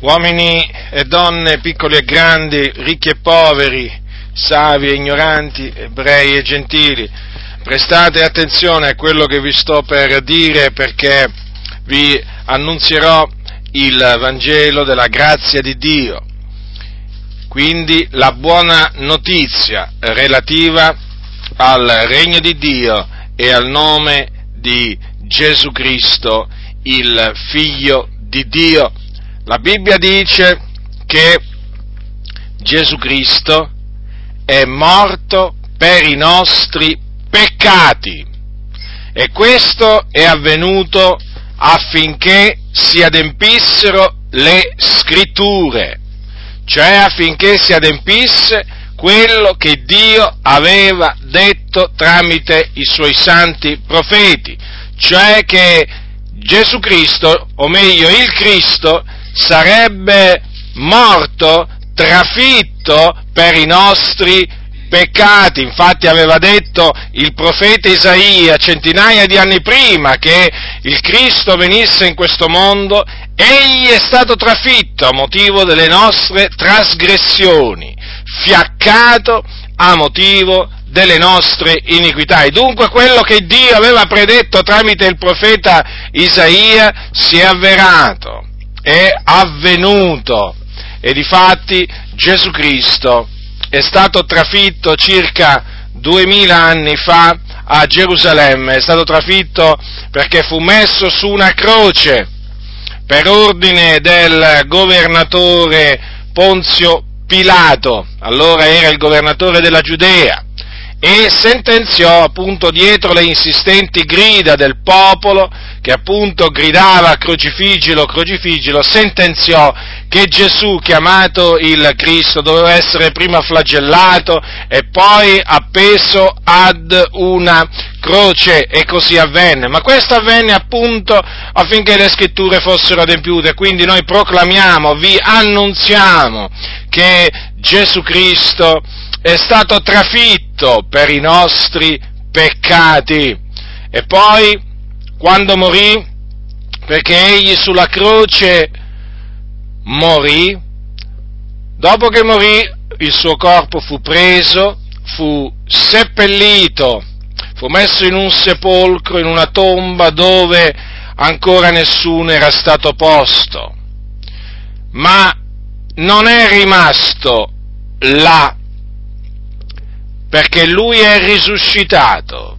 uomini e donne, piccoli e grandi, ricchi e poveri, savi e ignoranti, ebrei e gentili, prestate attenzione a quello che vi sto per dire perché vi annunzierò il Vangelo della grazia di Dio, quindi la buona notizia relativa al regno di Dio e al nome di Gesù Cristo, il Figlio di Dio. La Bibbia dice che Gesù Cristo è morto per i nostri peccati e questo è avvenuto affinché si adempissero le scritture, cioè affinché si adempisse quello che Dio aveva detto tramite i suoi santi profeti, cioè che Gesù Cristo, o meglio il Cristo, sarebbe morto, trafitto per i nostri peccati. Infatti aveva detto il profeta Isaia centinaia di anni prima che il Cristo venisse in questo mondo, egli è stato trafitto a motivo delle nostre trasgressioni, fiaccato a motivo delle nostre iniquità. E dunque quello che Dio aveva predetto tramite il profeta Isaia si è avverato è avvenuto. E difatti Gesù Cristo è stato trafitto circa duemila anni fa a Gerusalemme, è stato trafitto perché fu messo su una croce per ordine del governatore Ponzio Pilato, allora era il governatore della Giudea, e sentenziò appunto dietro le insistenti grida del popolo che appunto gridava crocifiggilo, crocifiggilo, sentenziò che Gesù, chiamato il Cristo, doveva essere prima flagellato e poi appeso ad una croce e così avvenne. Ma questo avvenne appunto affinché le scritture fossero adempiute, quindi noi proclamiamo, vi annunziamo che Gesù Cristo è stato trafitto per i nostri peccati. E poi, quando morì, perché egli sulla croce morì, dopo che morì il suo corpo fu preso, fu seppellito, fu messo in un sepolcro, in una tomba dove ancora nessuno era stato posto. Ma non è rimasto là perché lui è risuscitato,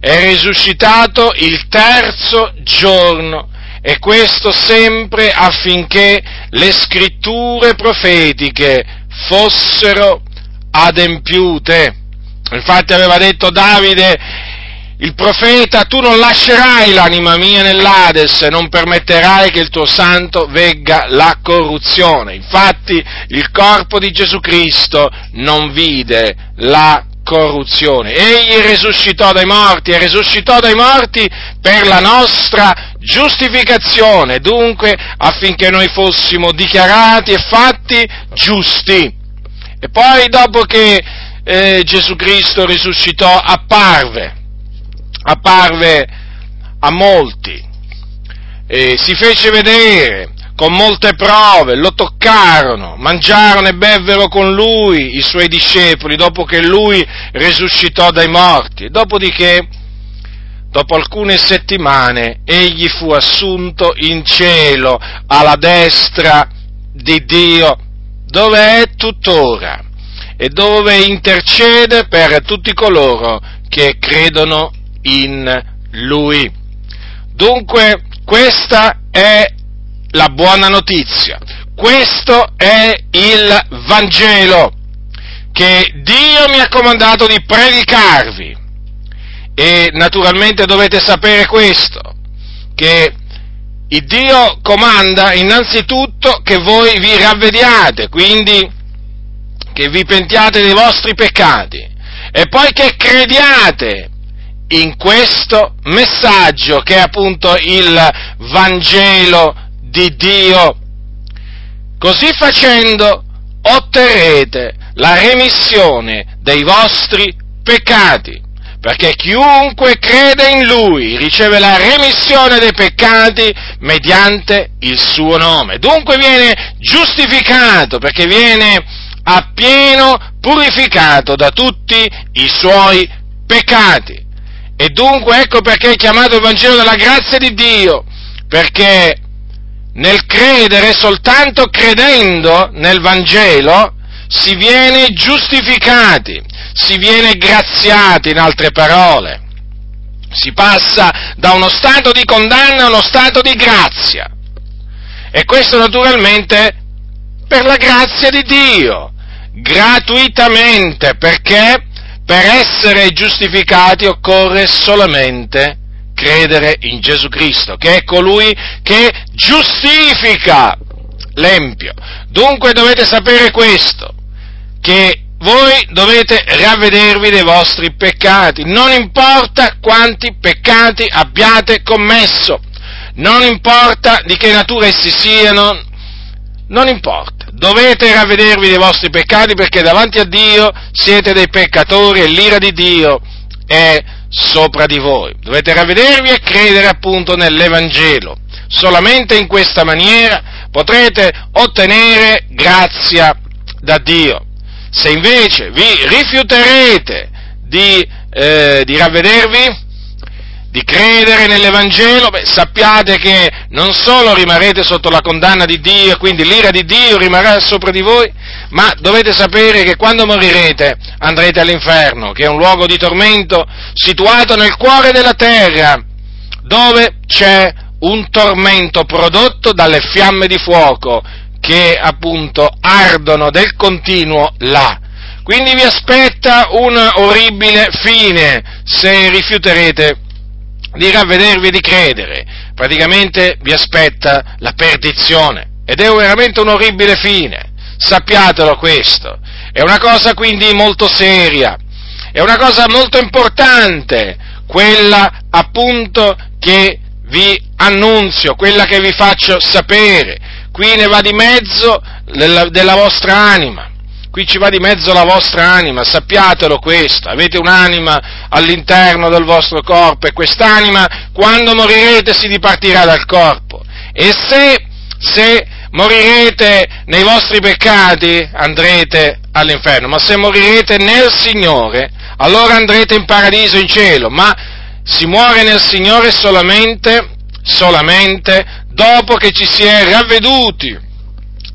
è risuscitato il terzo giorno e questo sempre affinché le scritture profetiche fossero adempiute. Infatti aveva detto Davide, il profeta, tu non lascerai l'anima mia nell'Ades non permetterai che il tuo santo vegga la corruzione. Infatti il corpo di Gesù Cristo non vide la corruzione. Egli risuscitò dai morti e risuscitò dai morti per la nostra giustificazione, dunque affinché noi fossimo dichiarati e fatti giusti. E poi dopo che eh, Gesù Cristo risuscitò apparve apparve a molti, e si fece vedere con molte prove, lo toccarono, mangiarono e bevvero con lui i suoi discepoli dopo che lui risuscitò dai morti. Dopodiché, dopo alcune settimane, egli fu assunto in cielo alla destra di Dio, dove è tuttora e dove intercede per tutti coloro che credono in lui. Dunque, questa è la buona notizia, questo è il Vangelo che Dio mi ha comandato di predicarvi. E naturalmente dovete sapere questo, che il Dio comanda innanzitutto che voi vi ravvediate, quindi che vi pentiate dei vostri peccati e poi che crediate in questo messaggio che è appunto il Vangelo di Dio. Così facendo otterrete la remissione dei vostri peccati, perché chiunque crede in Lui riceve la remissione dei peccati mediante il suo nome. Dunque viene giustificato, perché viene appieno purificato da tutti i suoi peccati. E dunque ecco perché è chiamato il Vangelo della grazia di Dio, perché nel credere, soltanto credendo nel Vangelo, si viene giustificati, si viene graziati, in altre parole. Si passa da uno stato di condanna a uno stato di grazia. E questo naturalmente per la grazia di Dio, gratuitamente, perché per essere giustificati occorre solamente credere in Gesù Cristo, che è colui che giustifica l'empio. Dunque dovete sapere questo, che voi dovete ravvedervi dei vostri peccati, non importa quanti peccati abbiate commesso, non importa di che natura essi siano, non importa, dovete ravvedervi dei vostri peccati perché davanti a Dio siete dei peccatori e l'ira di Dio è sopra di voi. Dovete ravvedervi e credere appunto nell'Evangelo. Solamente in questa maniera potrete ottenere grazia da Dio. Se invece vi rifiuterete di, eh, di ravvedervi, di credere nell'Evangelo, beh, sappiate che non solo rimarrete sotto la condanna di Dio, quindi l'ira di Dio rimarrà sopra di voi, ma dovete sapere che quando morirete andrete all'inferno, che è un luogo di tormento situato nel cuore della terra, dove c'è un tormento prodotto dalle fiamme di fuoco che appunto ardono del continuo là. Quindi vi aspetta un orribile fine se rifiuterete di ravvedervi e di credere, praticamente vi aspetta la perdizione. Ed è veramente un orribile fine, sappiatelo questo, è una cosa quindi molto seria, è una cosa molto importante, quella appunto che vi annunzio, quella che vi faccio sapere, qui ne va di mezzo della, della vostra anima, qui ci va di mezzo la vostra anima, sappiatelo questo, avete un'anima all'interno del vostro corpo e quest'anima quando morirete si dipartirà dal corpo. E se, se morirete nei vostri peccati andrete all'inferno, ma se morirete nel Signore allora andrete in paradiso, in cielo, ma si muore nel Signore solamente, solamente dopo che ci si è ravveduti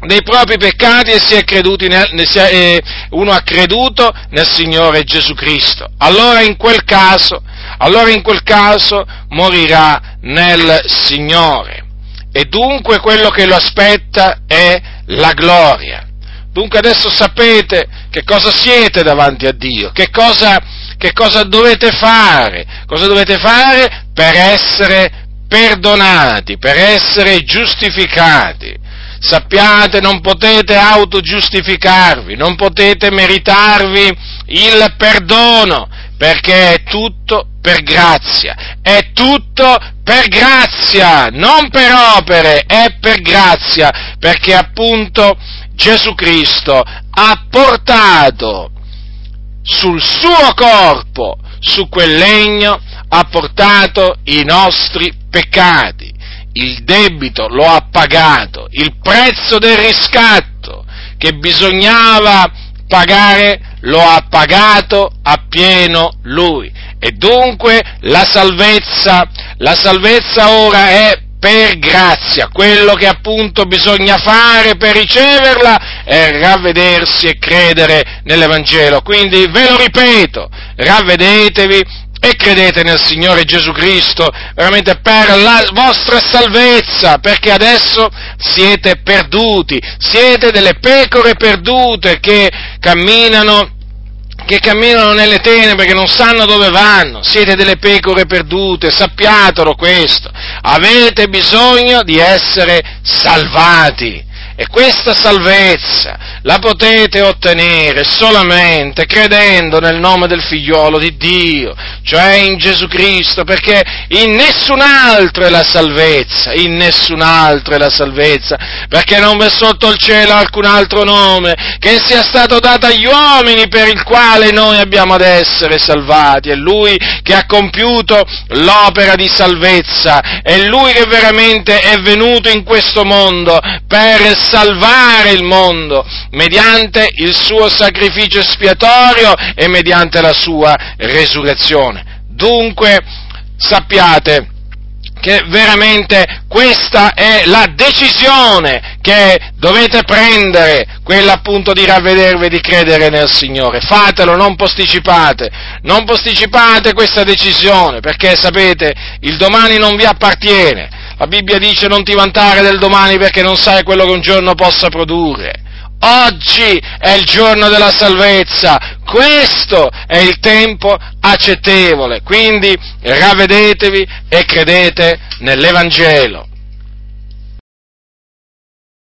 dei propri peccati e si è creduti nel, eh, uno ha creduto nel Signore Gesù Cristo. Allora in quel caso, allora in quel caso morirà nel Signore. E dunque quello che lo aspetta è la gloria. Dunque adesso sapete che cosa siete davanti a Dio, che cosa, che cosa dovete fare, cosa dovete fare per essere perdonati, per essere giustificati sappiate, non potete autogiustificarvi, non potete meritarvi il perdono, perché è tutto per grazia, è tutto per grazia, non per opere, è per grazia, perché appunto Gesù Cristo ha portato sul suo corpo, su quel legno, ha portato i nostri peccati. Il debito lo ha pagato, il prezzo del riscatto che bisognava pagare lo ha pagato appieno lui. E dunque la salvezza, la salvezza ora è per grazia, quello che appunto bisogna fare per riceverla è ravvedersi e credere nell'Evangelo. Quindi ve lo ripeto, ravvedetevi, e credete nel Signore Gesù Cristo veramente per la vostra salvezza, perché adesso siete perduti, siete delle pecore perdute che camminano che camminano nelle tenebre, che non sanno dove vanno, siete delle pecore perdute, sappiatelo questo, avete bisogno di essere salvati. E questa salvezza la potete ottenere solamente credendo nel nome del figliolo di Dio, cioè in Gesù Cristo, perché in nessun altro è la salvezza, in nessun altro è la salvezza, perché non v'è sotto il cielo alcun altro nome che sia stato dato agli uomini per il quale noi abbiamo ad essere salvati. È Lui che ha compiuto l'opera di salvezza, è Lui che veramente è venuto in questo mondo per salvare il mondo mediante il suo sacrificio espiatorio e mediante la sua resurrezione. Dunque, sappiate che veramente questa è la decisione che dovete prendere, quella appunto di ravvedervi e di credere nel Signore. Fatelo, non posticipate, non posticipate questa decisione, perché sapete, il domani non vi appartiene. La Bibbia dice non ti vantare del domani perché non sai quello che un giorno possa produrre. Oggi è il giorno della salvezza, questo è il tempo accettevole, quindi ravvedetevi e credete nell'Evangelo.